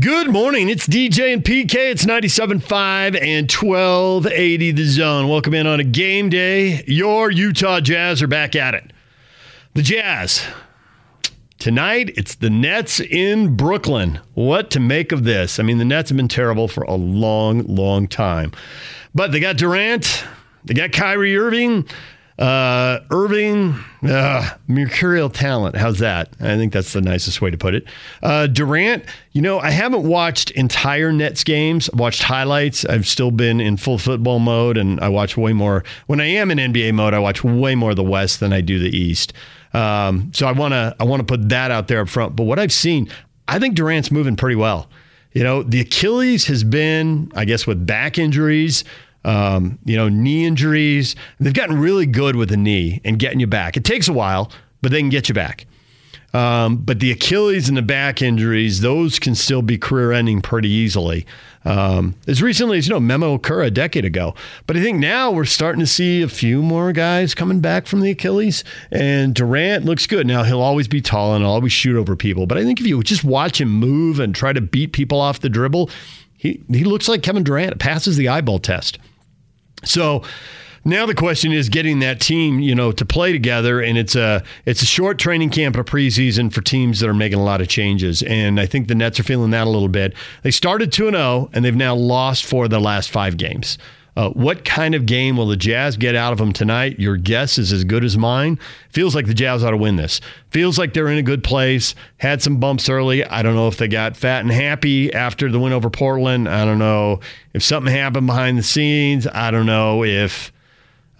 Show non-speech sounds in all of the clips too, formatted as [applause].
Good morning. It's DJ and PK. It's 97.5 and 1280 the zone. Welcome in on a game day. Your Utah Jazz are back at it. The Jazz. Tonight, it's the Nets in Brooklyn. What to make of this? I mean, the Nets have been terrible for a long, long time. But they got Durant, they got Kyrie Irving. Uh, Irving, uh, mercurial talent. How's that? I think that's the nicest way to put it. Uh, Durant, you know, I haven't watched entire Nets games. I've watched highlights. I've still been in full football mode, and I watch way more. When I am in NBA mode, I watch way more the West than I do the East. Um, so I want to I want to put that out there up front. But what I've seen, I think Durant's moving pretty well. You know, the Achilles has been, I guess, with back injuries um, you know, knee injuries. They've gotten really good with the knee and getting you back. It takes a while, but they can get you back. Um, but the Achilles and the back injuries, those can still be career ending pretty easily. Um, as recently as, you know, Memo occurred a decade ago. But I think now we're starting to see a few more guys coming back from the Achilles. And Durant looks good. Now, he'll always be tall and always shoot over people. But I think if you just watch him move and try to beat people off the dribble, he, he looks like Kevin Durant, passes the eyeball test. So now the question is getting that team, you know, to play together, and it's a it's a short training camp, a preseason for teams that are making a lot of changes, and I think the Nets are feeling that a little bit. They started two and zero, oh, and they've now lost for the last five games. Uh, what kind of game will the Jazz get out of them tonight? Your guess is as good as mine. Feels like the Jazz ought to win this. Feels like they're in a good place. Had some bumps early. I don't know if they got fat and happy after the win over Portland. I don't know if something happened behind the scenes. I don't know if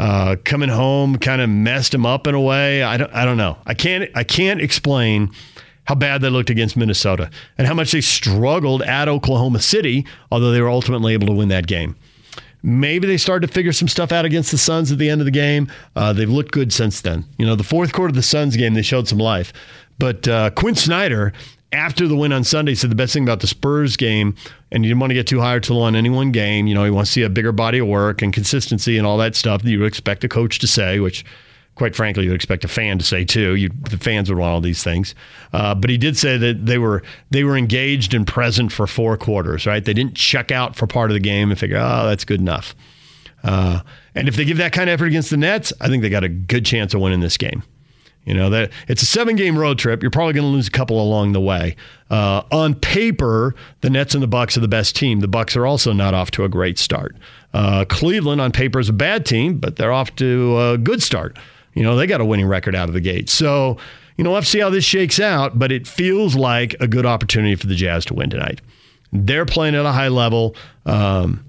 uh, coming home kind of messed them up in a way. I don't. I don't know. I can't. I can't explain how bad they looked against Minnesota and how much they struggled at Oklahoma City, although they were ultimately able to win that game. Maybe they started to figure some stuff out against the Suns at the end of the game. Uh, they've looked good since then. You know, the fourth quarter of the Suns game, they showed some life. But uh, Quin Snyder, after the win on Sunday, said the best thing about the Spurs game, and you didn't want to get too high or too low on any one game. You know, you want to see a bigger body of work and consistency and all that stuff that you expect a coach to say, which – quite frankly, you'd expect a fan to say too. You, the fans would want all these things. Uh, but he did say that they were they were engaged and present for four quarters. Right? They didn't check out for part of the game and figure, oh, that's good enough. Uh, and if they give that kind of effort against the Nets, I think they got a good chance of winning this game. You know that it's a seven-game road trip. You're probably going to lose a couple along the way. Uh, on paper, the Nets and the Bucks are the best team. The Bucks are also not off to a great start. Uh, Cleveland, on paper, is a bad team, but they're off to a good start. You know, they got a winning record out of the gate. So, you know, we'll have to see how this shakes out, but it feels like a good opportunity for the Jazz to win tonight. They're playing at a high level. Um,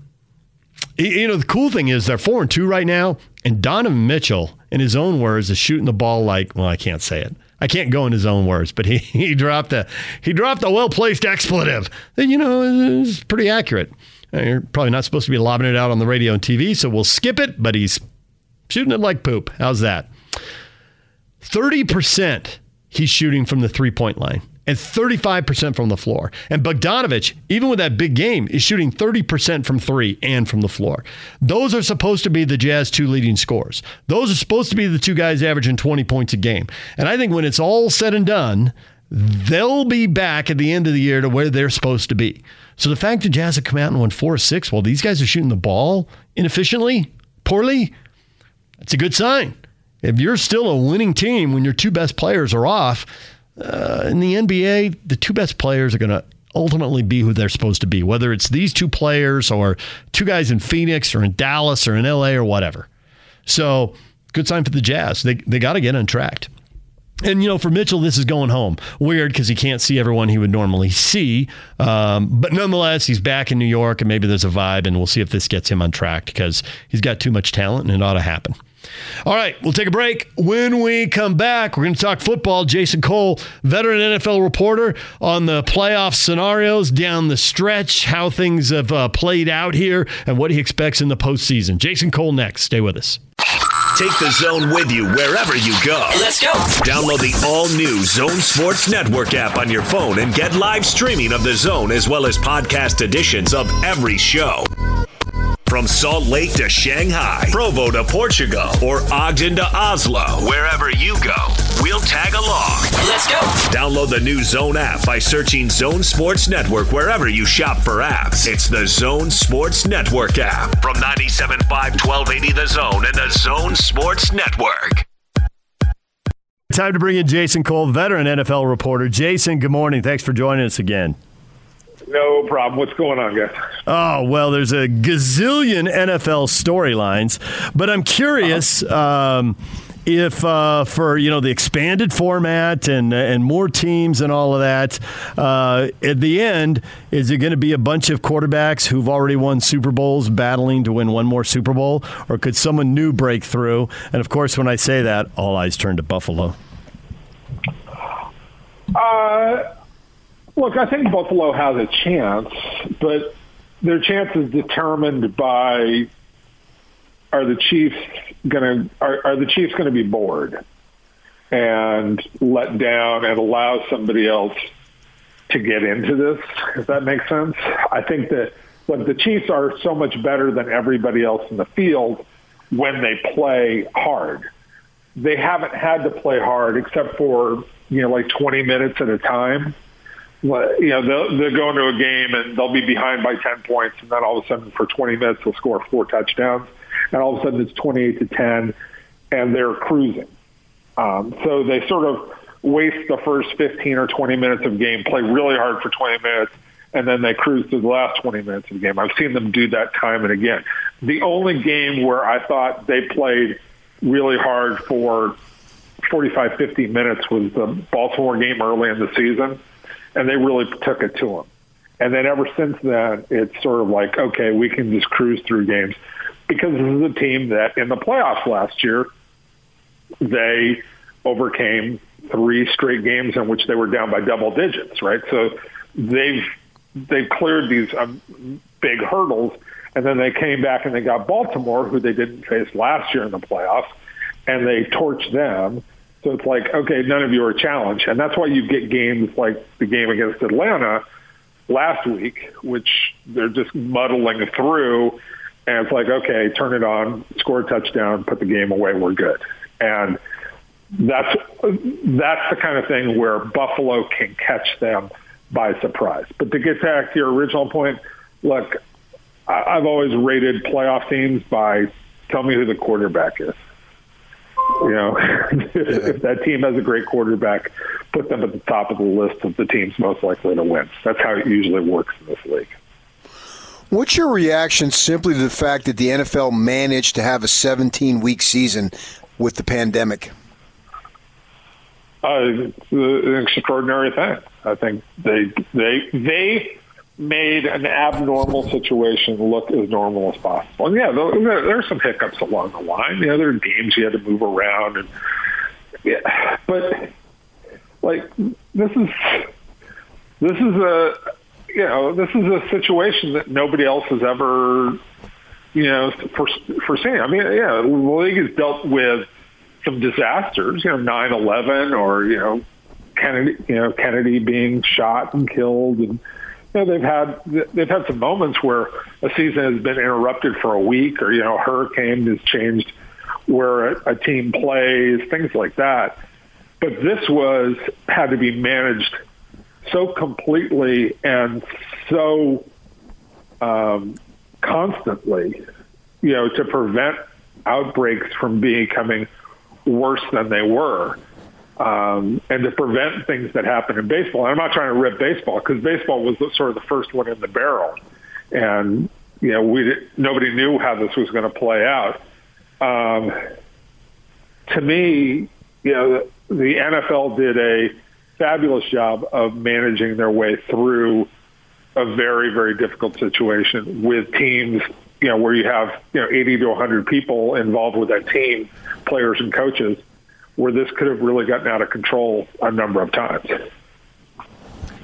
you know, the cool thing is they're four and two right now, and Donovan Mitchell, in his own words, is shooting the ball like well, I can't say it. I can't go in his own words, but he, [laughs] he dropped a he dropped a well placed expletive that you know is pretty accurate. You're probably not supposed to be lobbing it out on the radio and TV, so we'll skip it. But he's shooting it like poop. How's that? 30% he's shooting from the three point line and 35% from the floor. And Bogdanovich, even with that big game, is shooting 30% from three and from the floor. Those are supposed to be the Jazz two leading scores. Those are supposed to be the two guys averaging 20 points a game. And I think when it's all said and done, they'll be back at the end of the year to where they're supposed to be. So the fact that Jazz have come out and won four or six, while these guys are shooting the ball inefficiently, poorly, that's a good sign. If you're still a winning team when your two best players are off, uh, in the NBA, the two best players are going to ultimately be who they're supposed to be, whether it's these two players or two guys in Phoenix or in Dallas or in LA or whatever. So, good sign for the Jazz. They, they got to get untracked. And, you know, for Mitchell, this is going home. Weird because he can't see everyone he would normally see. Um, but nonetheless, he's back in New York and maybe there's a vibe, and we'll see if this gets him untracked because he's got too much talent and it ought to happen. All right, we'll take a break. When we come back, we're going to talk football. Jason Cole, veteran NFL reporter, on the playoff scenarios down the stretch, how things have uh, played out here, and what he expects in the postseason. Jason Cole next. Stay with us. Take the zone with you wherever you go. Let's go. Download the all new Zone Sports Network app on your phone and get live streaming of the zone as well as podcast editions of every show. From Salt Lake to Shanghai, Provo to Portugal, or Ogden to Oslo, wherever you go, we'll tag along. Let's go. Download the new Zone app by searching Zone Sports Network wherever you shop for apps. It's the Zone Sports Network app from 97.5 1280 The Zone and the Zone Sports Network. Time to bring in Jason Cole, veteran NFL reporter. Jason, good morning. Thanks for joining us again. No problem. What's going on, guys? Oh, well, there's a gazillion NFL storylines, but I'm curious. Um, if uh, for you know the expanded format and and more teams and all of that, uh, at the end, is it going to be a bunch of quarterbacks who've already won Super Bowls battling to win one more Super Bowl, or could someone new break through? And of course, when I say that, all eyes turn to Buffalo. Uh, look, I think Buffalo has a chance, but their chance is determined by are the Chiefs going to are, are the Chiefs going to be bored and let down and allow somebody else to get into this? If that makes sense, I think that look, the Chiefs are so much better than everybody else in the field when they play hard. They haven't had to play hard except for you know like 20 minutes at a time. You know they'll, they'll go into a game and they'll be behind by 10 points, and then all of a sudden for 20 minutes they'll score four touchdowns and all of a sudden it's 28 to 10, and they're cruising. Um, so they sort of waste the first 15 or 20 minutes of game, play really hard for 20 minutes, and then they cruise through the last 20 minutes of the game. I've seen them do that time and again. The only game where I thought they played really hard for 45, 50 minutes was the Baltimore game early in the season, and they really took it to them. And then ever since then, it's sort of like, okay, we can just cruise through games because this is a team that in the playoffs last year, they overcame three straight games in which they were down by double digits, right? So they've they've cleared these um, big hurdles, and then they came back and they got Baltimore, who they didn't face last year in the playoffs, and they torched them. So it's like, okay, none of you are challenged, and that's why you get games like the game against Atlanta last week, which they're just muddling through and it's like, okay, turn it on, score a touchdown, put the game away, we're good. And that's that's the kind of thing where Buffalo can catch them by surprise. But to get back to your original point, look, I've always rated playoff teams by tell me who the quarterback is. You know, if [laughs] that team has a great quarterback, put them at the top of the list of the teams most likely to win. That's how it usually works in this league. What's your reaction simply to the fact that the NFL managed to have a 17 week season with the pandemic? Uh, it's an extraordinary thing. I think they they they made an abnormal situation look as normal as possible. And yeah, there, there are some hiccups along the line. You know, there are games you had to move around, and yeah, but like this is this is a you know, this is a situation that nobody else has ever, you know, for, foreseen. I mean, yeah, the league has dealt with some disasters, you know, 9/11 or you know, Kennedy, you know, Kennedy being shot and killed, and you know, they've had they've had some moments where a season has been interrupted for a week, or you know, hurricane has changed where a, a team plays, things like that. But this was had to be managed so completely and so um, constantly, you know, to prevent outbreaks from becoming worse than they were. Um, and to prevent things that happen in baseball. And I'm not trying to rip baseball because baseball was sort of the first one in the barrel, and you know we nobody knew how this was going to play out. Um, to me, you know, the, the NFL did a fabulous job of managing their way through a very, very difficult situation with teams, you know, where you have, you know, 80 to 100 people involved with that team, players and coaches, where this could have really gotten out of control a number of times.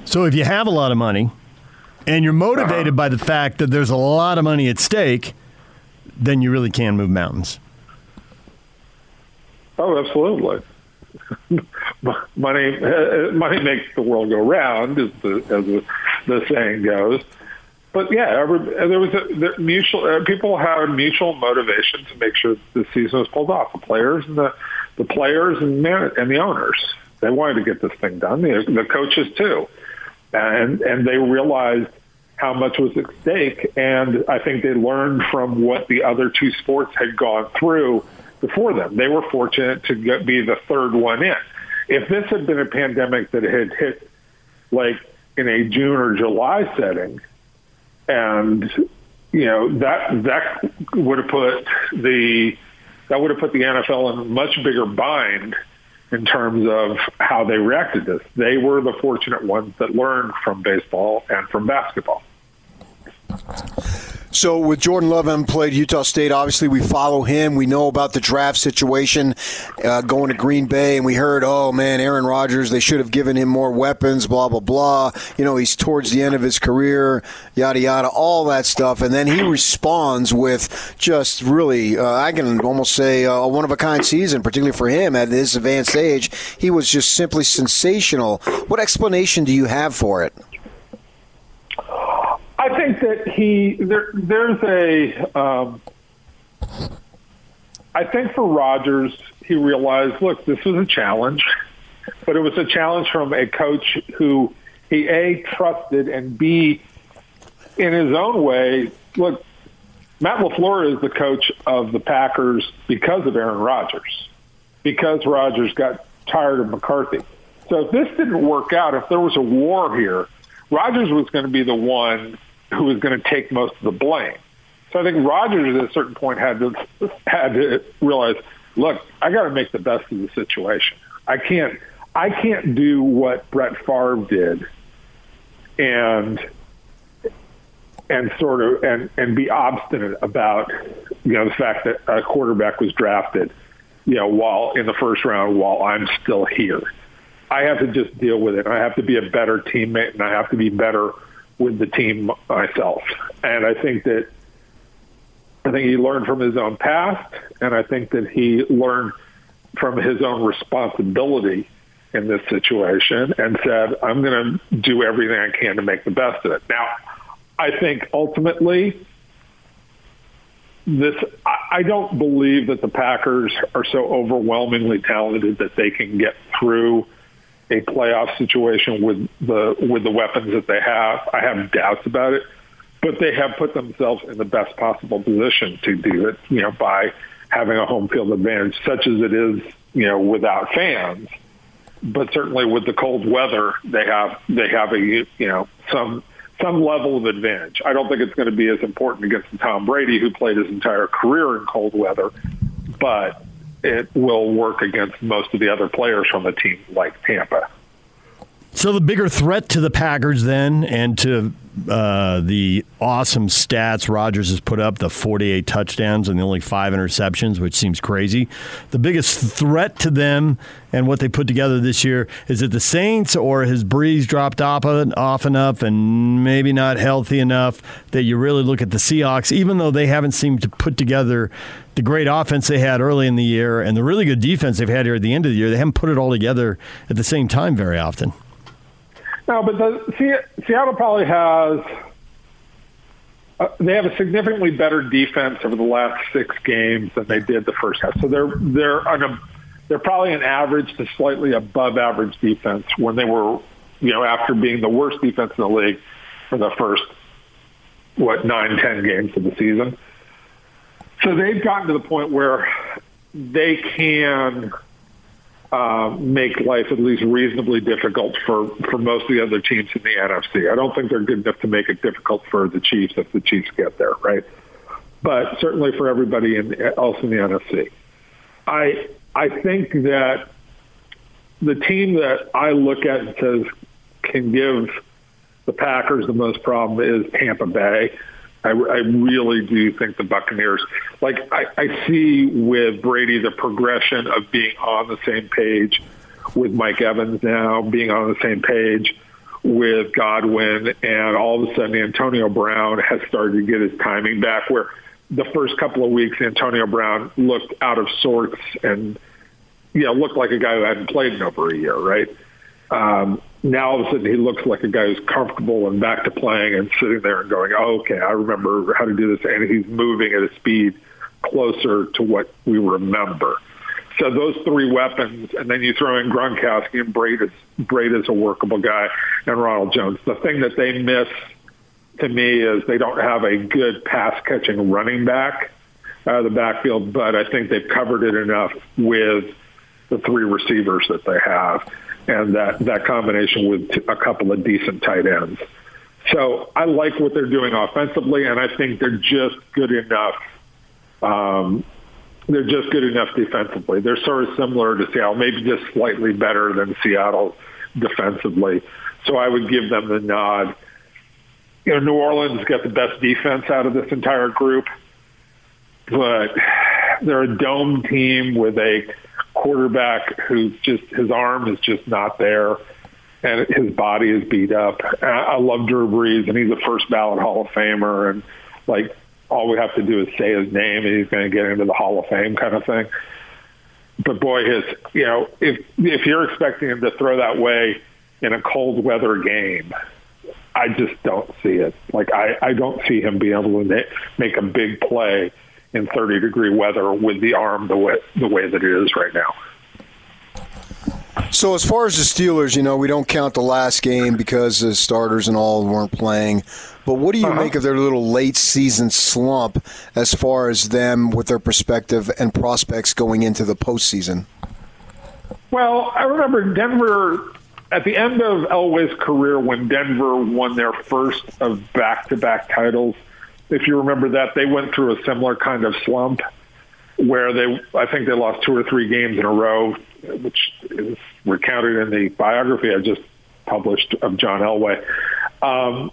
So if you have a lot of money and you're motivated uh-huh. by the fact that there's a lot of money at stake, then you really can move mountains. Oh, absolutely. [laughs] money uh, money makes the world go round, as the as the, the saying goes. but yeah, every, there was a there, mutual. Uh, people had mutual motivation to make sure the season was pulled off. The players and the the players and and the owners. They wanted to get this thing done. The, the coaches too, and and they realized how much was at stake. And I think they learned from what the other two sports had gone through before them. They were fortunate to get, be the third one in. If this had been a pandemic that had hit like in a June or July setting, and you know that that would have put the that would have put the NFL in a much bigger bind in terms of how they reacted to this. They were the fortunate ones that learned from baseball and from basketball. So with Jordan Love and played Utah State, obviously we follow him. We know about the draft situation uh, going to Green Bay, and we heard, oh man, Aaron Rodgers, they should have given him more weapons, blah blah blah. You know, he's towards the end of his career, yada yada, all that stuff, and then he responds with just really, uh, I can almost say uh, a one of a kind season, particularly for him at this advanced age. He was just simply sensational. What explanation do you have for it? That he there there's a um, I think for Rodgers he realized look this was a challenge, but it was a challenge from a coach who he a trusted and b in his own way look Matt LaFleur is the coach of the Packers because of Aaron Rodgers because Rodgers got tired of McCarthy. So if this didn't work out, if there was a war here, Rodgers was going to be the one who was going to take most of the blame. So I think Rodgers at a certain point had to had to realize, look, I got to make the best of the situation. I can't I can't do what Brett Favre did, and and sort of and and be obstinate about you know the fact that a quarterback was drafted, you know, while in the first round while I'm still here. I have to just deal with it. I have to be a better teammate, and I have to be better with the team myself. And I think that I think he learned from his own past, and I think that he learned from his own responsibility in this situation and said, I'm going to do everything I can to make the best of it. Now, I think ultimately, this I don't believe that the Packers are so overwhelmingly talented that they can get through a playoff situation with the with the weapons that they have. I have doubts about it, but they have put themselves in the best possible position to do it. You know, by having a home field advantage, such as it is, you know, without fans. But certainly with the cold weather, they have they have a you know some some level of advantage. I don't think it's going to be as important against Tom Brady, who played his entire career in cold weather, but it will work against most of the other players from a team like Tampa. So the bigger threat to the Packers then, and to uh, the awesome stats Rodgers has put up, the 48 touchdowns and the only five interceptions, which seems crazy. The biggest threat to them and what they put together this year is it the Saints or has Brees dropped off, off enough and maybe not healthy enough that you really look at the Seahawks, even though they haven't seemed to put together the great offense they had early in the year and the really good defense they've had here at the end of the year, they haven't put it all together at the same time very often. No, but the, Seattle probably has. Uh, they have a significantly better defense over the last six games than they did the first half. So they're they're a, they're probably an average to slightly above average defense when they were, you know, after being the worst defense in the league for the first what nine ten games of the season. So they've gotten to the point where they can uh, make life at least reasonably difficult for, for most of the other teams in the NFC. I don't think they're good enough to make it difficult for the Chiefs if the Chiefs get there, right? But certainly for everybody in, else in the NFC. I I think that the team that I look at and says can give the Packers the most problem is Tampa Bay. I, I really do think the Buccaneers, like I, I see with Brady the progression of being on the same page with Mike Evans now, being on the same page with Godwin, and all of a sudden Antonio Brown has started to get his timing back. Where the first couple of weeks Antonio Brown looked out of sorts and you know looked like a guy who hadn't played in over a year, right? Um, now all of a sudden he looks like a guy who's comfortable and back to playing and sitting there and going, oh, okay, I remember how to do this. And he's moving at a speed closer to what we remember. So those three weapons, and then you throw in Gronkowski and Brate is, Brate is a workable guy, and Ronald Jones. The thing that they miss to me is they don't have a good pass catching running back out of the backfield, but I think they've covered it enough with the three receivers that they have and that, that combination with a couple of decent tight ends. So I like what they're doing offensively, and I think they're just good enough. Um, they're just good enough defensively. They're sort of similar to Seattle, maybe just slightly better than Seattle defensively. So I would give them the nod. You know, New Orleans got the best defense out of this entire group, but they're a dome team with a quarterback who's just his arm is just not there, and his body is beat up. I love Drew Brees, and he's a first ballot Hall of Famer, and like all we have to do is say his name, and he's going to get into the Hall of Fame kind of thing. But boy, his you know if if you're expecting him to throw that way in a cold weather game, I just don't see it. Like I, I don't see him being able to make a big play in 30 degree weather with the arm the way the way that it is right now. So as far as the Steelers, you know, we don't count the last game because the starters and all weren't playing. But what do you uh-huh. make of their little late season slump as far as them with their perspective and prospects going into the postseason? Well, I remember Denver at the end of Elway's career when Denver won their first of back-to-back titles if you remember that, they went through a similar kind of slump where they, I think they lost two or three games in a row, which is recounted in the biography I just published of John Elway. Um,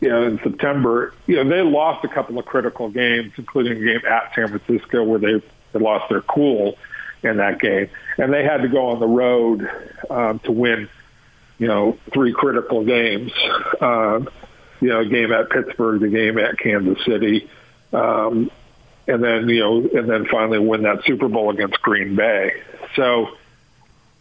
you know, in September, you know, they lost a couple of critical games, including a game at San Francisco where they, they lost their cool in that game. And they had to go on the road um, to win, you know, three critical games. Um, you know, a game at Pittsburgh, the game at Kansas City, um, and then you know, and then finally win that Super Bowl against Green Bay. So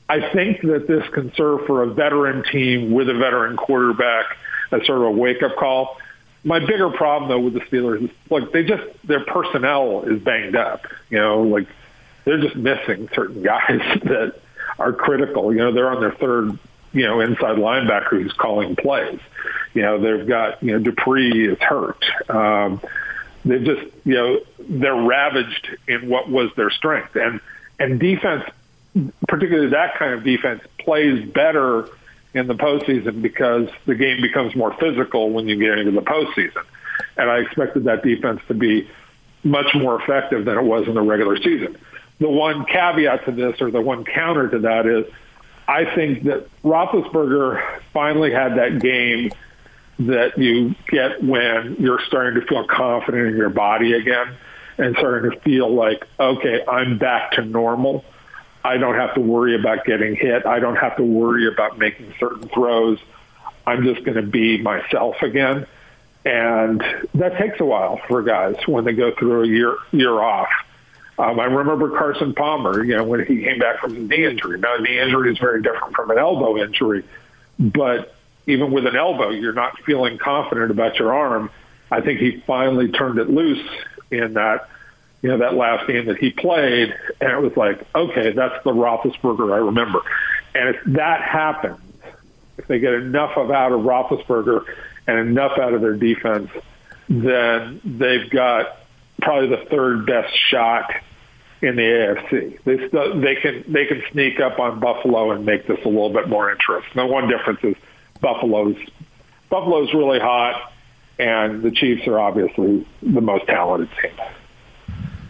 I think that this can serve for a veteran team with a veteran quarterback as sort of a wake up call. My bigger problem though with the Steelers is like they just their personnel is banged up. You know, like they're just missing certain [laughs] guys that are critical. You know, they're on their third you know, inside linebacker who's calling plays. You know, they've got, you know, Dupree is hurt. Um, they've just, you know, they're ravaged in what was their strength. And, and defense, particularly that kind of defense, plays better in the postseason because the game becomes more physical when you get into the postseason. And I expected that defense to be much more effective than it was in the regular season. The one caveat to this, or the one counter to that, is I think that Roethlisberger finally had that game that you get when you're starting to feel confident in your body again and starting to feel like, okay, I'm back to normal. I don't have to worry about getting hit. I don't have to worry about making certain throws. I'm just going to be myself again. And that takes a while for guys when they go through a year year off. Um, I remember Carson Palmer, you know, when he came back from a knee injury. Now, knee injury is very different from an elbow injury, but even with an elbow, you're not feeling confident about your arm. I think he finally turned it loose in that, you know, that last game that he played, and it was like, okay, that's the Roethlisberger I remember. And if that happens, if they get enough of out of Roethlisberger and enough out of their defense, then they've got probably the third best shot in the AFC. They they can they can sneak up on Buffalo and make this a little bit more interesting. The one difference is Buffalo's Buffalo's really hot, and the Chiefs are obviously the most talented team.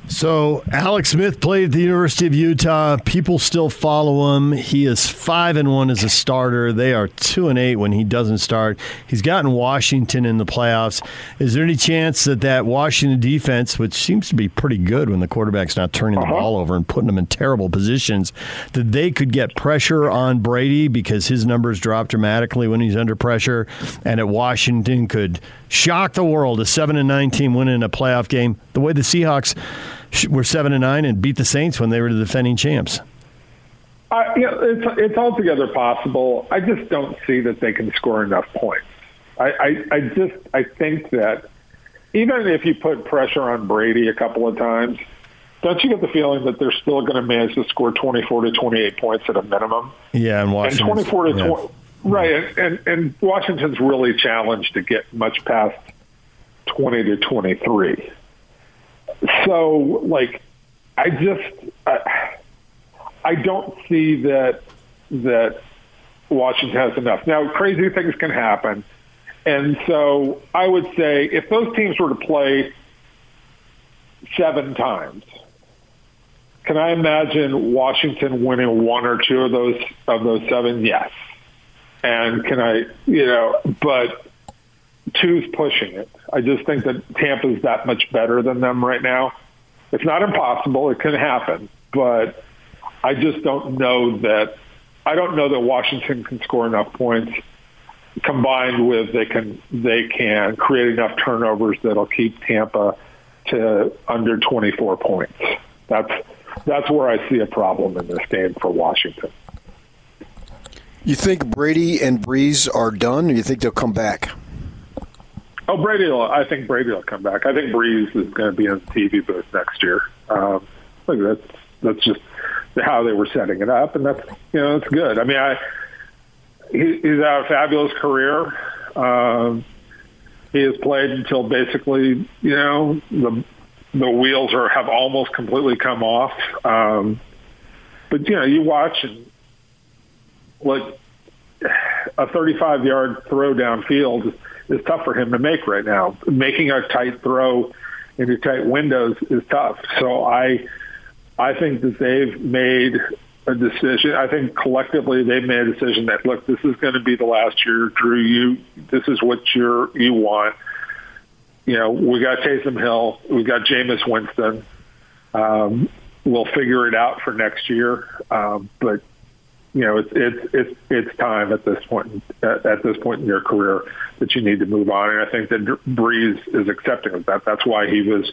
So Alex Smith played at the University of Utah. People still follow him. He is five and one as a starter. They are two and eight when he doesn't start. He's gotten Washington in the playoffs. Is there any chance that that Washington defense, which seems to be pretty good when the quarterback's not turning uh-huh. the ball over and putting them in terrible positions, that they could get pressure on Brady because his numbers drop dramatically when he's under pressure, and at Washington could shock the world, a seven and nine team winning a playoff game, the way the Seahawks were seven and nine and beat the Saints when they were the defending champs. I, you know, it's it's altogether possible. I just don't see that they can score enough points. I, I, I just I think that even if you put pressure on Brady a couple of times, don't you get the feeling that they're still going to manage to score 24 to 28 points at a minimum? Yeah, and Washington. And 24 to yeah. 20, right, and, and and Washington's really challenged to get much past 20 to 23. So, like, I just I, I don't see that that Washington has enough. Now, crazy things can happen. And so I would say if those teams were to play seven times, can I imagine Washington winning one or two of those of those seven? Yes. And can I, you know, but two's pushing it. I just think that Tampa's that much better than them right now. It's not impossible; it can happen, but I just don't know that. I don't know that Washington can score enough points combined with they can they can create enough turnovers that'll keep Tampa to under 24 points. That's that's where I see a problem in this game for Washington. You think Brady and Brees are done, or you think they'll come back? Oh, Brady! Will, I think Brady will come back. I think Brees is going to be in the TV booth next year. Um, look, that's that's just how they were setting it up, and that's you know that's good. I mean, I he, he's had a fabulous career. Um, he has played until basically, you know, the the wheels are have almost completely come off. Um, but you know, you watch and like a 35 yard throw downfield is tough for him to make right now. Making a tight throw into tight windows is tough. So I I think that they've made a decision. I think collectively they've made a decision that look, this is going to be the last year, Drew. You, this is what you're you want. You know, we got Taysom Hill, we got Jameis Winston. Um, we'll figure it out for next year, um, but you know, it's it's it's it's time at this point at, at this point in your career that you need to move on. And I think that Brees is accepting of that. That's why he was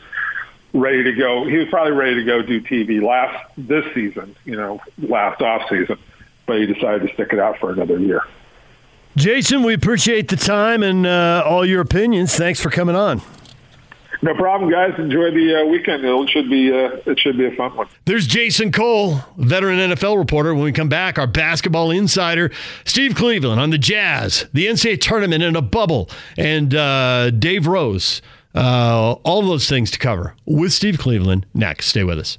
ready to go. He was probably ready to go do TV last this season, you know, last off season, but he decided to stick it out for another year. Jason, we appreciate the time and uh, all your opinions. Thanks for coming on. No problem, guys. Enjoy the uh, weekend. It should be uh, it should be a fun one. There's Jason Cole, veteran NFL reporter. When we come back, our basketball insider, Steve Cleveland on the Jazz, the NCAA tournament in a bubble, and uh, Dave Rose uh, all those things to cover with Steve Cleveland next. Stay with us.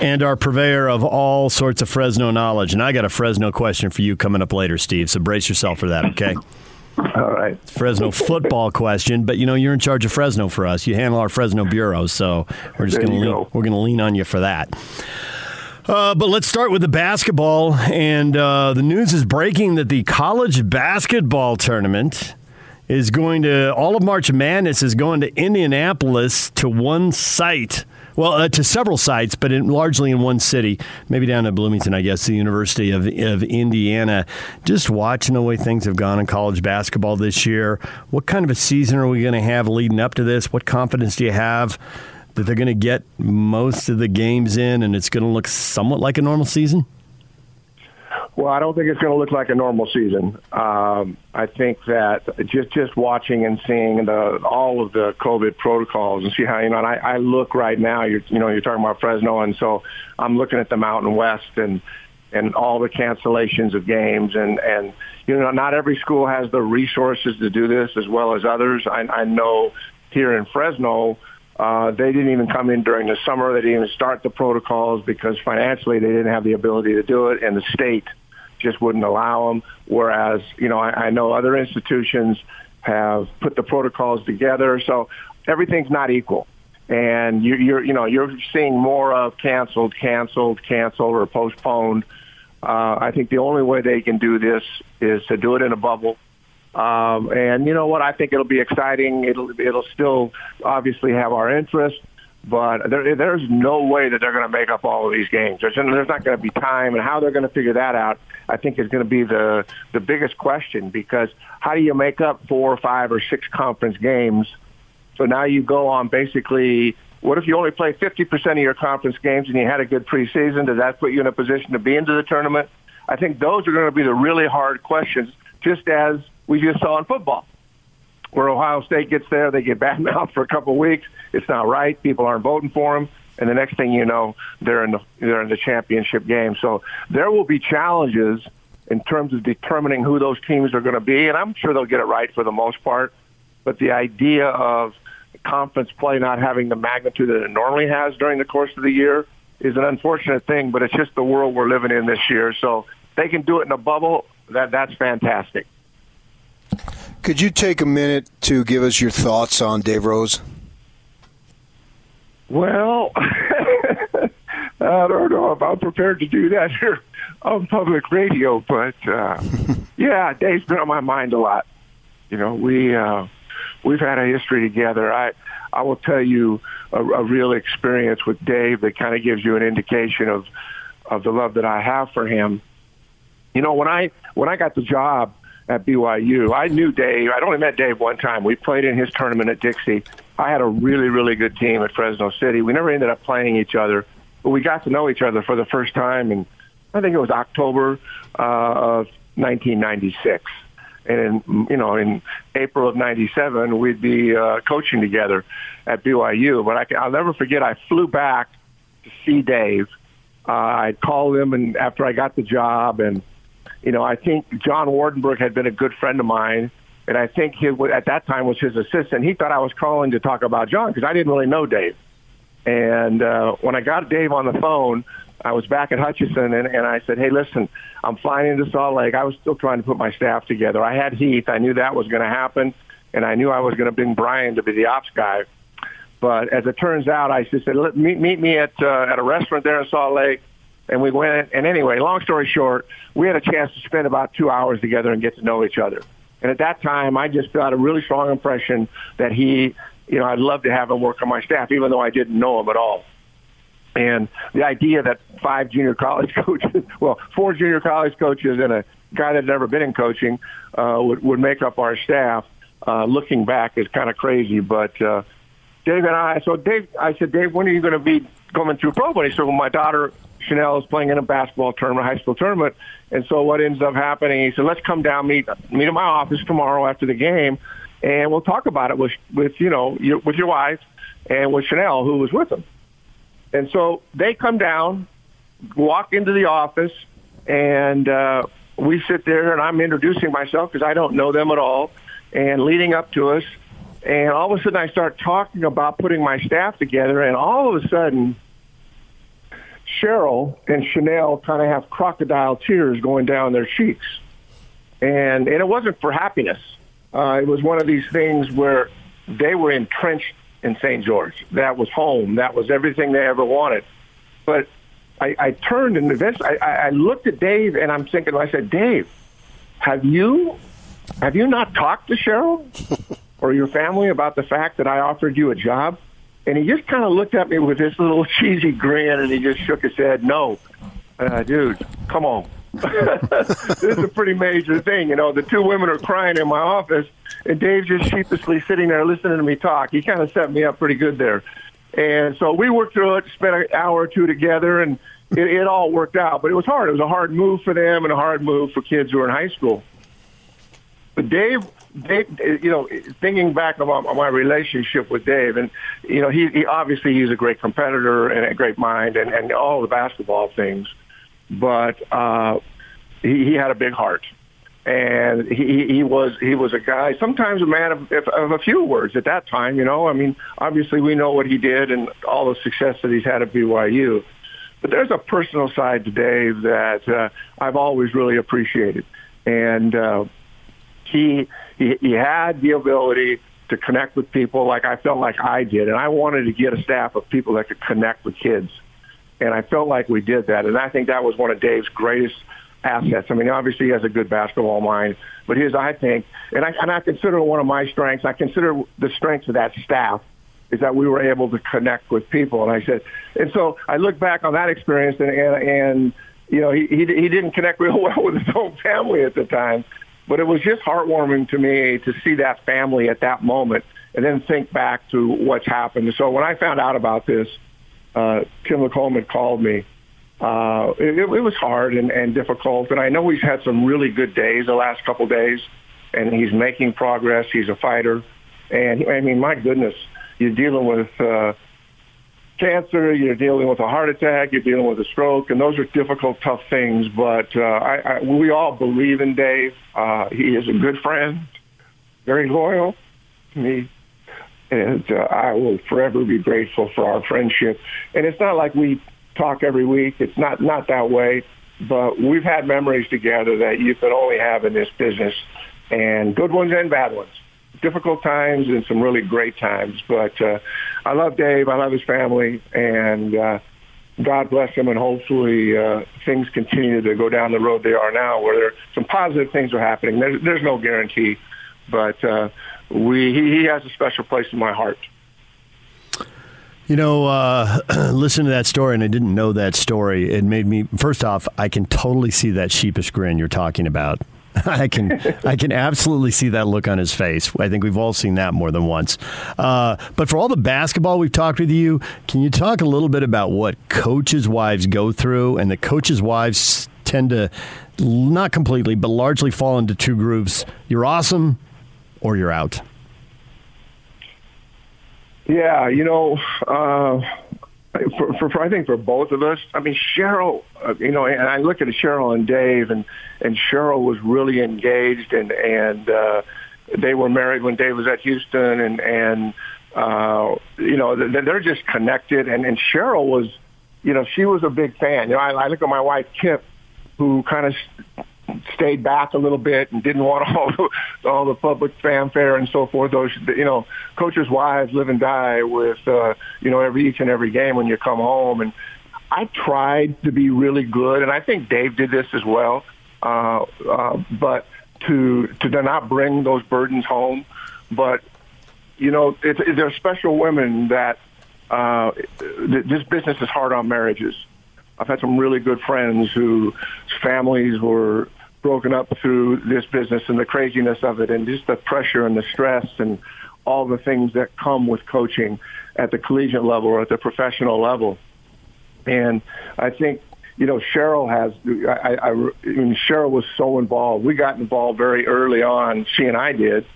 and our purveyor of all sorts of Fresno knowledge. And I got a Fresno question for you coming up later, Steve. So brace yourself for that, okay? [laughs] All right. Fresno football question, but you know you're in charge of Fresno for us. You handle our Fresno bureau, so we're just going to lean, go. we're going to lean on you for that. Uh, but let's start with the basketball, and uh, the news is breaking that the college basketball tournament is going to all of March Madness is going to Indianapolis to one site. Well, uh, to several sites, but in, largely in one city, maybe down to Bloomington, I guess, the University of, of Indiana. Just watching the way things have gone in college basketball this year. What kind of a season are we going to have leading up to this? What confidence do you have that they're going to get most of the games in and it's going to look somewhat like a normal season? Well, I don't think it's going to look like a normal season. Um, I think that just just watching and seeing the all of the COVID protocols and see how you know. And I, I look right now. You're you know you're talking about Fresno, and so I'm looking at the Mountain West and and all the cancellations of games and and you know not every school has the resources to do this as well as others. I, I know here in Fresno. Uh, they didn't even come in during the summer. They didn't even start the protocols because financially they didn't have the ability to do it, and the state just wouldn't allow them. Whereas, you know, I, I know other institutions have put the protocols together. So everything's not equal. And you, you're, you know, you're seeing more of canceled, canceled, canceled, or postponed. Uh, I think the only way they can do this is to do it in a bubble. Um, and you know what? I think it'll be exciting. It'll it'll still obviously have our interest, but there, there's no way that they're going to make up all of these games. There's, there's not going to be time, and how they're going to figure that out, I think, is going to be the the biggest question. Because how do you make up four or five or six conference games? So now you go on basically. What if you only play 50% of your conference games and you had a good preseason? Does that put you in a position to be into the tournament? I think those are going to be the really hard questions, just as we just saw in football, where Ohio State gets there, they get [laughs] bad mouth for a couple of weeks. It's not right. People aren't voting for them, and the next thing you know, they're in the they're in the championship game. So there will be challenges in terms of determining who those teams are going to be, and I'm sure they'll get it right for the most part. But the idea of conference play not having the magnitude that it normally has during the course of the year is an unfortunate thing, but it's just the world we're living in this year. So they can do it in a bubble. That that's fantastic. Could you take a minute to give us your thoughts on Dave Rose? Well, [laughs] I don't know if I'm prepared to do that here on public radio, but uh, [laughs] yeah, Dave's been on my mind a lot. You know, we uh, we've had a history together. I I will tell you a, a real experience with Dave that kind of gives you an indication of of the love that I have for him. You know, when I when I got the job at BYU, I knew Dave. I'd only met Dave one time. We played in his tournament at Dixie. I had a really really good team at Fresno City. We never ended up playing each other, but we got to know each other for the first time, and I think it was October uh, of 1996 and in, you know in April of '97 we'd be uh, coaching together at BYU. But I can, I'll never forget. I flew back to see Dave. Uh, I called him, and after I got the job, and you know I think John Wardenberg had been a good friend of mine, and I think he at that time was his assistant. He thought I was calling to talk about John because I didn't really know Dave. And uh, when I got Dave on the phone, I was back at Hutchinson, and, and I said, "Hey, listen, I'm flying into Salt Lake. I was still trying to put my staff together. I had Heath. I knew that was going to happen, and I knew I was going to bring Brian to be the ops guy. But as it turns out, I just said, Let, meet, meet me at uh, at a restaurant there in Salt Lake." And we went. And anyway, long story short, we had a chance to spend about two hours together and get to know each other. And at that time, I just got a really strong impression that he, you know, I'd love to have him work on my staff, even though I didn't know him at all. And the idea that five junior [laughs] college coaches, well, four junior college coaches and a guy that had never been in coaching uh, would, would make up our staff, uh, looking back is kind of crazy. But uh, Dave and I, so Dave, I said, Dave, when are you going to be coming through pro? But he said, well, my daughter Chanel is playing in a basketball tournament, high school tournament. And so what ends up happening, he said, let's come down, meet, meet at my office tomorrow after the game, and we'll talk about it with, with you know, your, with your wife and with Chanel, who was with him. And so they come down, walk into the office, and uh, we sit there, and I'm introducing myself because I don't know them at all, and leading up to us. And all of a sudden, I start talking about putting my staff together, and all of a sudden, Cheryl and Chanel kind of have crocodile tears going down their cheeks. And, and it wasn't for happiness. Uh, it was one of these things where they were entrenched in St. George. That was home. That was everything they ever wanted. But I, I turned and eventually I, I looked at Dave and I'm thinking, I said, Dave, have you have you not talked to Cheryl or your family about the fact that I offered you a job? And he just kind of looked at me with this little [laughs] cheesy grin and he just shook his head, no. Uh, dude, come on. [laughs] this is a pretty major thing. You know, the two women are crying in my office, and Dave's just sheepishly sitting there listening to me talk. He kind of set me up pretty good there. And so we worked through it, spent an hour or two together, and it, it all worked out. But it was hard. It was a hard move for them and a hard move for kids who are in high school. But Dave, Dave, you know, thinking back about my relationship with Dave, and you know, he, he obviously he's a great competitor and a great mind, and, and all the basketball things but uh, he, he had a big heart, and he, he was he was a guy, sometimes a man of, of a few words at that time. You know, I mean, obviously we know what he did and all the success that he's had at BYU. But there's a personal side to Dave that uh, I've always really appreciated, and uh, he, he he had the ability to connect with people like I felt like I did, and I wanted to get a staff of people that could connect with kids, and I felt like we did that, and I think that was one of Dave's greatest assets. I mean, obviously he has a good basketball mind, but his, I think, and I, and I consider one of my strengths, I consider the strengths of that staff is that we were able to connect with people. And I said, and so I look back on that experience and, and, and you know, he, he, he didn't connect real [laughs] well with his own family at the time, but it was just heartwarming to me to see that family at that moment and then think back to what's happened. So when I found out about this, uh, Tim LaComb called me. Uh, it, it was hard and, and difficult, and I know he's had some really good days the last couple of days, and he's making progress. He's a fighter, and I mean, my goodness, you're dealing with uh, cancer, you're dealing with a heart attack, you're dealing with a stroke, and those are difficult, tough things. But uh, I, I, we all believe in Dave. Uh, he is a good friend, very loyal to me, and uh, I will forever be grateful for our friendship. And it's not like we talk every week. It's not not that way. But we've had memories together that you can only have in this business, and good ones and bad ones difficult times and some really great times. But uh, I love Dave. I love his family, and uh, God bless him. And hopefully uh, things continue to go down the road they are now, where there, some positive things are happening. There's, there's no guarantee, but uh, we he, he has a special place in my heart. You know, uh, [clears throat] listen to that story, and I didn't know that story. It made me, first off, I can totally see that sheepish grin you're talking about. [laughs] I can I can absolutely see that look on his face. I think we've all seen that more than once. Uh, but for all the basketball we've talked with you, can you talk a little bit about what coaches' wives go through? And the coaches' wives tend to not completely, but largely fall into two groups: you're awesome, or you're out. Yeah, you know. Uh for, for, for I think for both of us. I mean, Cheryl, uh, you know, and I look at Cheryl and Dave, and and Cheryl was really engaged, and and uh, they were married when Dave was at Houston, and and uh, you know they're just connected, and and Cheryl was, you know, she was a big fan. You know, I, I look at my wife Kip, who kind of stayed back a little bit and didn't want [laughs] all the, all the public fanfare and so forth. Those, you know, coaches' wives live and die with, uh, you know, every each and every game when you come home. And I tried to be really good, and I think Dave did this as well. Uh, uh, but to to not bring those burdens home, but you know, it, it, there are special women that uh, th- this business is hard on marriages. I've had some really good friends whose families were broken up through this business and the craziness of it and just the pressure and the stress and all the things that come with coaching at the collegiate level or at the professional level. And I think, you know, Cheryl has, I, I, I mean, Cheryl was so involved. We got involved very early on, she and I did,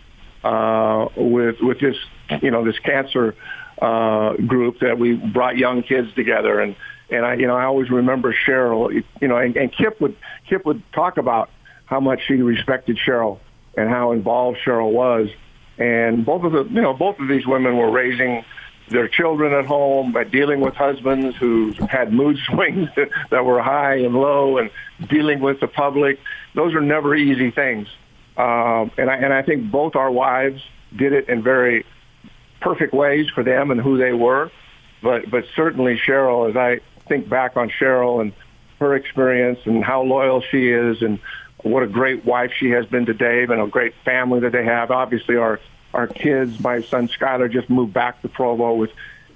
uh, with, with this, you know, this cancer, uh, group that we brought young kids together and, and I, you know, I always remember Cheryl, you know, and, and Kip would, Kip would talk about how much she respected Cheryl and how involved Cheryl was. And both of the, you know, both of these women were raising their children at home by dealing with husbands who had mood [laughs] swings that were high and low and dealing with the public. Those are never easy things. Um, and I, and I think both our wives did it in very perfect ways for them and who they were. But, but certainly Cheryl, as I think back on Cheryl and her experience and how loyal she is and what a great wife she has been to Dave and a great family that they have. Obviously, our our kids, my son Skyler just moved back to Provo with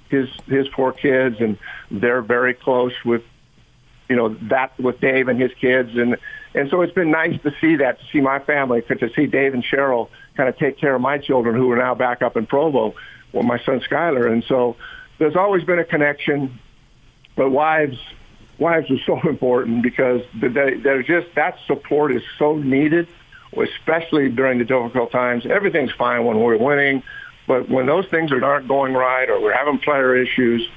his his four kids, and they're very close with you know that with Dave and his kids, and and so it's been nice to see that to see my family to see Dave and Cheryl kind of take care of my children who are now back up in Provo with my son Skyler, and so there's always been a connection. But wives wives are so [laughs] important because they're just that support is so needed, especially during the difficult times. Everything's fine when we're winning, but when those things aren't going right or we're having player issues,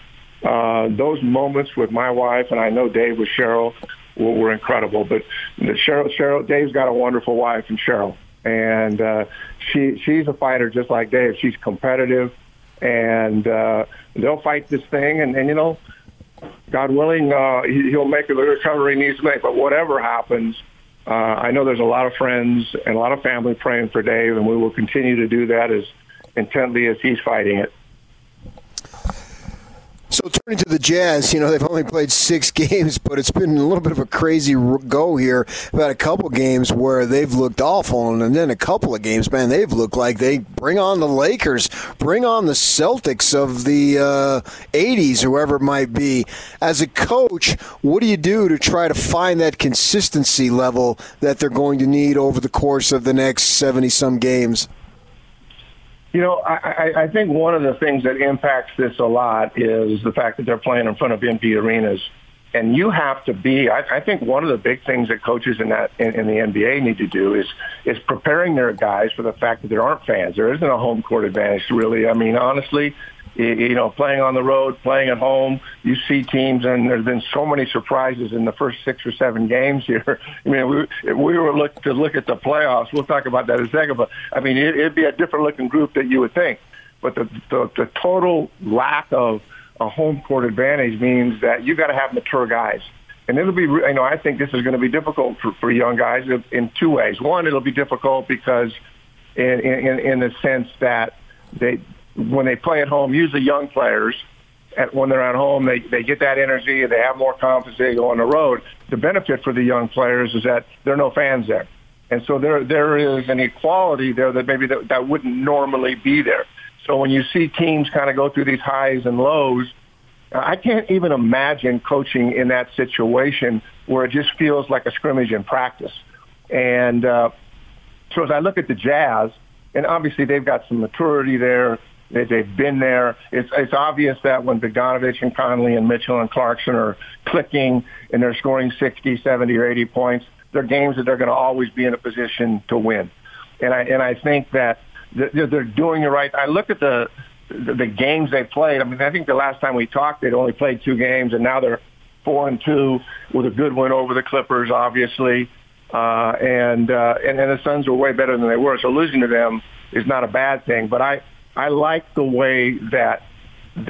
uh, those moments with my wife and I know Dave with Cheryl were, were incredible. But Cheryl, Cheryl, Dave's got a wonderful wife and Cheryl, and uh, she she's a fighter just like Dave. She's competitive, and uh, they'll fight this thing, and, and you know God willing, uh, he, he'll make the recovery he needs to make. But whatever happens, uh, I know there's a lot of friends and a lot of family praying for Dave, and we will continue to do that as intently as he's fighting it. So turning to the Jazz, you know they've only played six [laughs] games, but it's been a little bit of a crazy go here. We've a couple games where they've looked awful, and then a couple of games, man, they've looked like they bring on the Lakers, bring on the Celtics of the uh, '80s, whoever it might be. As a coach, what do you do to try to find that consistency level that they're going to need over the course of the next seventy some games? You know, I, I think one of the things that impacts this a lot is the fact that they're playing in front of empty arenas. And you have to be. I, I think one of the big things that coaches in that in, in the NBA need to do is is preparing their guys for the fact that there aren't fans. There isn't a home court advantage, really. I mean, honestly, you know, playing on the road, playing at home, you see teams, and there's been so many surprises in the first six or seven games here. [laughs] I mean, we, we were look to look at the playoffs, we'll talk about that in a second, but I mean, it, it'd be a different looking group that you would think. But the, the, the total lack of a home court advantage means that you got to have mature guys. And it'll be, you know, I think this is going to be difficult for, for young guys in two ways. One, it'll be difficult because in, in, in the sense that they, when they play at home, usually young players, at, when they're at home, they, they get that energy, and they have more confidence, they go on the road. The benefit for the young players is that there are no fans there. And so there, there is an equality there that maybe that, that wouldn't normally be there. So when you see teams kind of go through these highs and lows, I can't even imagine coaching in that situation where it just feels like a scrimmage in practice. And uh, so as I look at the Jazz, and obviously they've got some maturity there. They, they've been there. It's, it's obvious that when Bogdanovich and Conley and Mitchell and Clarkson are clicking and they're scoring 60, 70, or 80 points, they're games that they're going to always be in a position to win. And I, and I think that they're, doing it right. I look at the, the, the games they played. I mean, I think the last time we talked, they'd only played two games, and now they're four and two with a good win over the Clippers, obviously. Uh, and, uh, and and the Suns were way better than they were, so losing to them is not a bad thing. But I I like the way that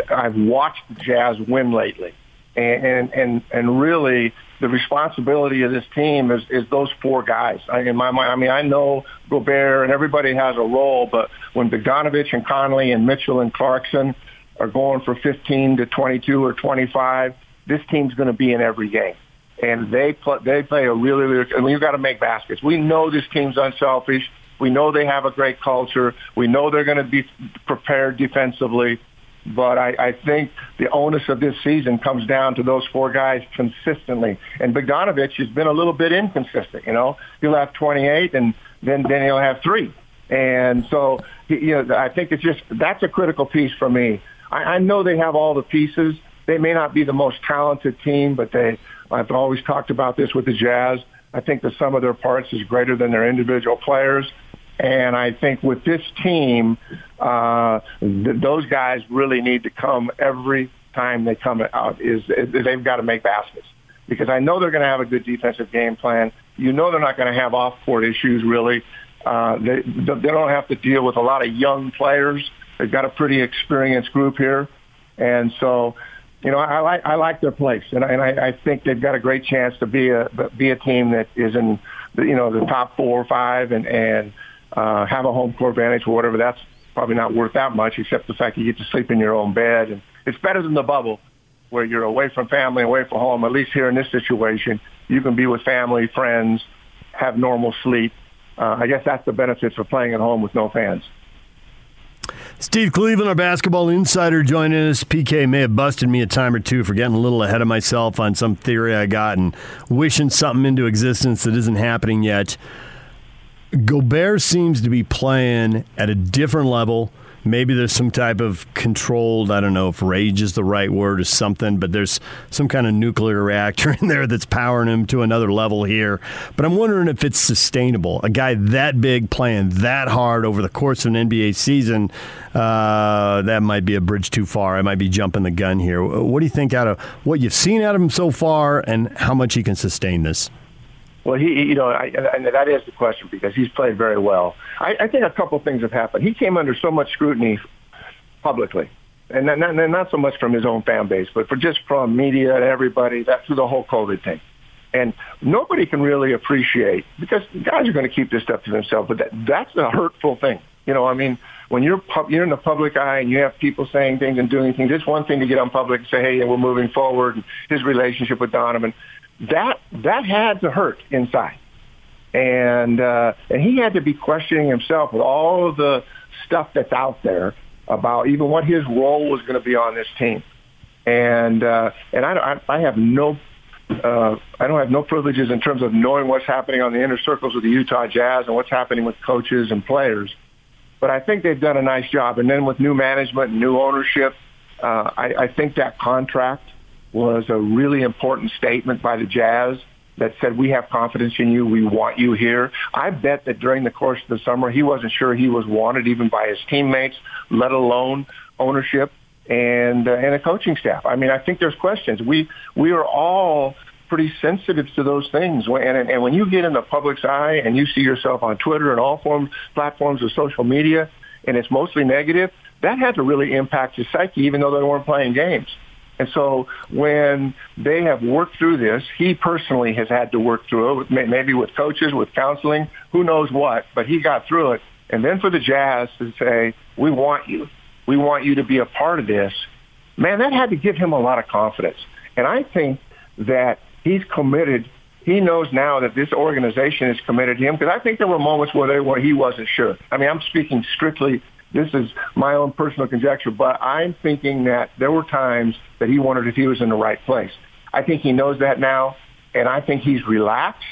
I've watched the Jazz win lately, and and and, really the responsibility of this team is, is those four guys. I, in my mind, I mean, I know Gobert and everybody has a role, but when Bogdanovich and Conley and Mitchell and Clarkson are going for 15 to 22 or 25, this team's going to be in every game. And they play, they play a really, really, I mean, you've got to make baskets. We know this team's unselfish. We know they have a great culture. We know they're going to be prepared defensively. But I, I think the onus of this season comes down to those four guys consistently. And Bogdanovich has been a little bit inconsistent. You know, he'll have 28, and then then he'll have three. And so, you know, I think it's just that's a critical piece for me. I, I know they have all the pieces. They may not be the most talented team, but they. I've always talked about this with the Jazz. I think the sum of their parts is greater than their individual players. And I think with this team, uh, th- those guys really need to come every time they come out. Is, is they've got to make baskets because I know they're going to have a good defensive game plan. You know they're not going to have off-court issues really. Uh, they they don't have to deal with a lot of young players. They've got a pretty experienced group here, and so you know I like I like their place, and I, and I, I think they've got a great chance to be a be a team that is in the, you know the top four or five, and and uh, have a home court advantage or whatever, that's probably not worth that much, except the fact you get to sleep in your own bed. And it's better than the bubble where you're away from family, away from home. At least here in this situation, you can be with family, friends, have normal sleep. Uh, I guess that's the benefits of playing at home with no fans. Steve Cleveland, our basketball insider, joining us. PK may have busted me a time or two for getting a little ahead of myself on some theory I got and wishing something into existence that isn't happening yet. Gobert seems to be playing at a different level. Maybe there's some type of controlled, I don't know if rage is the right word or something, but there's some kind of nuclear reactor [laughs] in there that's powering him to another level here. But I'm wondering if it's sustainable. A guy that big playing that hard over the course of an NBA season, uh, that might be a bridge too far. I might be jumping the gun here. What do you think out of what you've seen out of him so far and how much he can sustain this? Well, he, you know, I, and that is the question because he's played very well. I, I think a couple things have happened. He came under so much scrutiny publicly, and not, not, not so much from his own fan base, but for just from media and everybody, that through the whole COVID thing. And nobody can really appreciate because guys are going to keep this stuff to themselves, but that, that's a hurtful thing. You know, I mean, when you're pub, you're in the public eye and you have people saying things and doing things, it's one thing to get on public and say, "Hey, we're moving forward." And his relationship with Donovan, that that had to hurt inside, and uh, and he had to be questioning himself with all of the stuff that's out there about even what his role was going to be on this team. And uh, and I, don't I have no uh, I don't have no privileges in terms of knowing what's happening on the inner circles of the Utah Jazz and what's happening with coaches and players. But I think they've done a nice job. And then with new management and new ownership, uh, I, I think that contract was a really important statement by the Jazz that said, we have confidence in you. We want you here. I bet that during the course of the summer, he wasn't sure he was wanted even by his teammates, let alone ownership and uh, and a coaching staff. I mean, I think there's questions. We we are all pretty sensitive to those things. And, and when you get in the public's eye and you see yourself on Twitter and all forms platforms of social media, and it's mostly negative, that had to really impact his psyche, even though they weren't playing games. And so when they have worked through this, he personally has had to work through it, maybe with coaches, with counseling, who knows what, but he got through it. And then for the Jazz to say, we want you. We want you to be a part of this. Man, that had to give him a lot of confidence. And I think that he's committed. He knows now that this organization is committed to him because I think there were moments where, they, where he wasn't sure. I mean, I'm speaking strictly this is my own personal conjecture, but I'm thinking that there were times that he wondered if he was in the right place. I think he knows that now, and I think he's relaxed,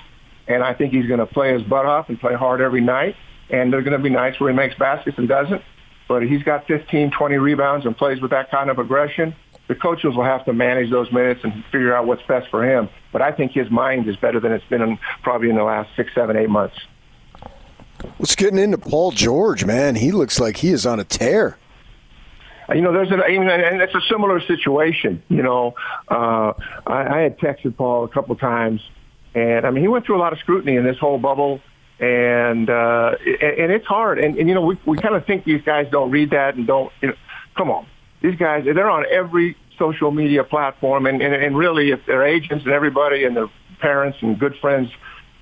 and I think he's going to play his butt off and play hard every night. And there are going to be nights where he makes baskets and doesn't, but he's got 15, 20 rebounds and plays with that kind of aggression. The coaches will have to manage those minutes and figure out what's best for him. But I think his mind is better than it's been in, probably in the last six, seven, eight months. Let's getting into Paul George, man. He looks like he is on a tear. You know, there's an, and it's a similar situation. You know, uh, I, I had texted Paul a couple times, and I mean, he went through a lot of scrutiny in this whole bubble, and uh, and, and it's hard. And, and you know, we we kind of think these guys don't read that and don't. You know, come on, these guys they're on every social media platform, and and, and really, if their agents and everybody and their parents and good friends,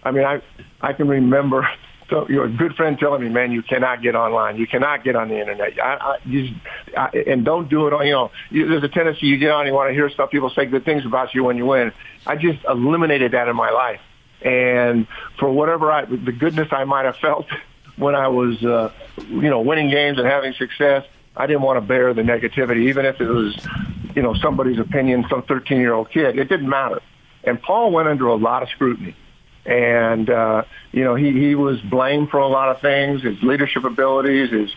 I mean, I I can remember so you're a good friend telling me, man, you cannot get online. You cannot get on the internet. I, I, you, I, and don't do it on, you know, you, there's a tendency you get on, you want to hear stuff, people say good things about you when you win. I just eliminated that in my life. And for whatever I, the goodness I might have felt [laughs] when I was, uh, you know, winning games and having success, I didn't want to bear the negativity, even if it was, you know, somebody's opinion, some 13 year old kid. It didn't matter. And Paul went under a lot of scrutiny and uh, you know he he was blamed for a lot of things, his leadership abilities, his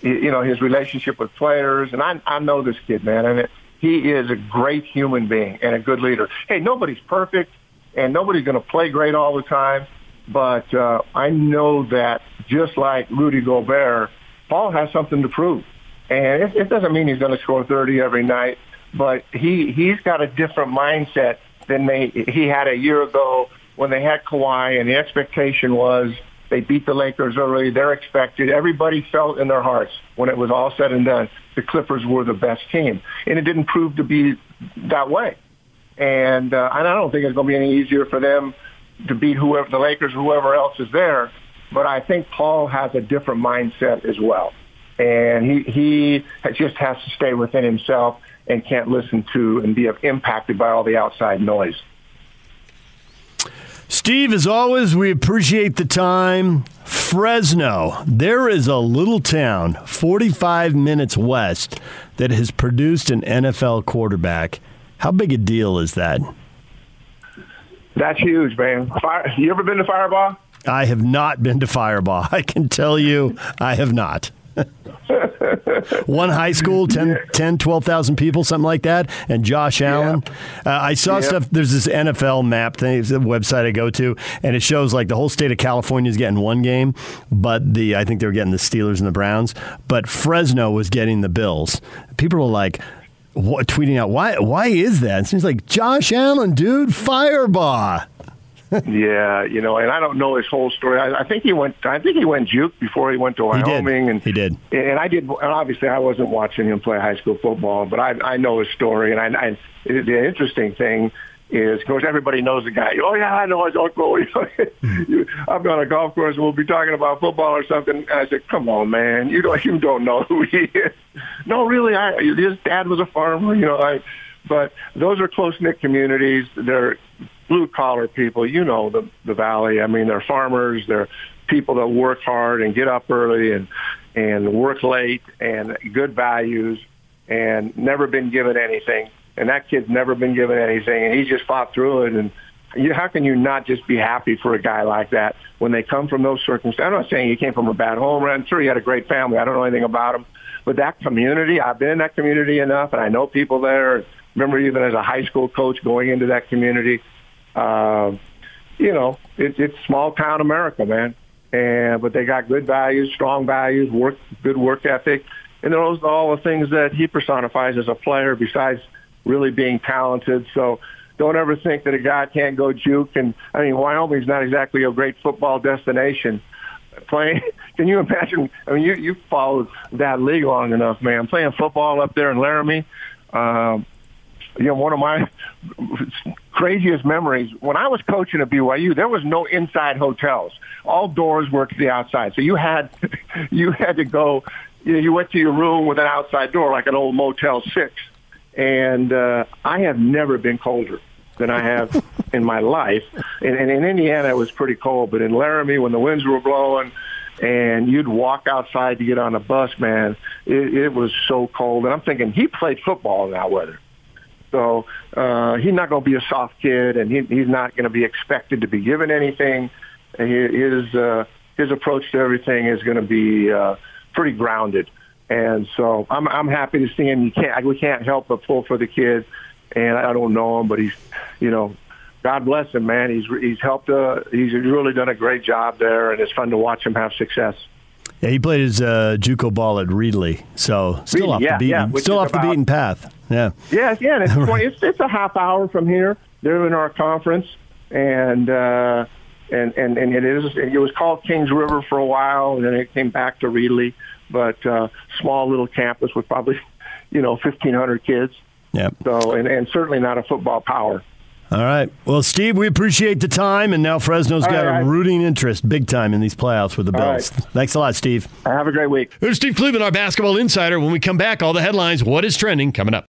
you know his relationship with players, and I I know this kid, man, and it, he is a great human being and a good leader. Hey, nobody's perfect, and nobody's going to play great all the time, but uh, I know that just like Rudy Gobert, Paul has something to prove, and it, it doesn't mean he's going to score 30 every night, but he he's got a different mindset than they he had a year ago when they had Kawhi, and the expectation was they beat the Lakers early. They're expected. Everybody felt in their hearts when it was all said and done, the Clippers were the best team, and it didn't prove to be that way. And uh, and I don't think it's going to be any easier for them to beat whoever the Lakers, whoever else is there. But I think Paul has a different mindset as well, and he he just has to stay within himself and can't listen to and be impacted by all the outside noise. Steve, as always, we appreciate the time. Fresno, there is a little town 45 minutes west that has produced an NFL quarterback. How big a deal is that? That's huge, man. Fire, you ever been to Firebaugh? I have not been to Firebaugh. [laughs] I can tell you I have not. [laughs] One high school, 10, 10 12,000 people, something like that. And Josh Allen. Yeah. Uh, I saw yeah. stuff. There's this NFL map thing, it's a website I go to, and it shows like the whole state of California is getting one game, but the I think they were getting the Steelers and the Browns, but Fresno was getting the Bills. People were like, what, tweeting out, why, why is that? It seems like Josh Allen, dude, Firebaugh. Yeah, you know, and I don't know his whole story. I, I think he went. I think he went JUCO before he went to Wyoming, he and he did. And I did. And obviously, I wasn't watching him play high school football, but I I know his story. And I, I the interesting thing is, of course, everybody knows the guy. Oh yeah, I know his uncle. [laughs] I'm on a golf course and we'll be talking about football or something. And I said, "Come on, man, you don't [laughs] you don't know who he is." no, really, I his dad was a farmer. You know, I. But those are close knit communities. They're blue collar people. You know the the valley. I mean, they're farmers. They're people that work hard and get up early and and work late and good values and never been given anything. And that kid's never been given anything, and he just fought through it. And you, how can you not just be happy for a guy like that when they come from those circumstances? I'm not saying he came from a bad home. I'm sure he had a great family. I don't know anything about him, but that community, I've been in that community enough, and I know people there. Remember, even as a high school coach, going into that community. Uh, you know, it, it's small town America, man. And but they got good values, strong values, work, good work ethic, and those all the things that he personifies as a player. Besides really being talented, so don't ever think that a guy can't go JUCO. And I mean, Wyoming's not exactly a great football destination. Playing, [laughs] can you imagine? I mean, you you followed that league long enough, man. Playing football up there in Laramie. Um, you know, one of my [laughs] craziest memories when I was coaching at BYU, there was no inside hotels. All doors were to the outside, so you had [laughs] you had to go. You, know, you went to your room with an outside door, like an old Motel Six. And uh, I have never been colder than I have [laughs] in my life. And, and in Indiana, it was pretty cold, but in Laramie, when the winds were blowing, and you'd walk outside to get on a bus, man, it, it was so cold. And I'm thinking he played football in that weather. So uh, he's not going to be a soft kid, and he, he's not going to be expected to be given anything. His uh, his approach to everything is going to be uh, pretty grounded, and so I'm I'm happy to see him. You can't we can't help but pull for the kid, and I don't know him, but he's you know. God bless him, man. He's he's helped. Uh, he's really done a great job there, and it's fun to watch him have success. Yeah, he played his uh, JUCO ball at Reedley, so still Reedley, off yeah, the beaten, yeah, still off about, the beaten path. Yeah, yeah, yeah. It's, [laughs] 20, it's it's a half hour from here. They're in our conference, and uh, and and and it is. It was called Kings River for a while, and then it came back to Reedley. But uh, small little campus with probably, [laughs] you know, fifteen hundred kids. Yeah. So and and certainly not a football power. All right. Well, Steve, we appreciate the time, and now Fresno's All got right. a rooting interest big time in these playoffs with the All Bills. right. Thanks a lot, Steve. Have a great week. There's Steve Cleveland, our basketball insider. When we come back, all the headlines, what is trending coming up.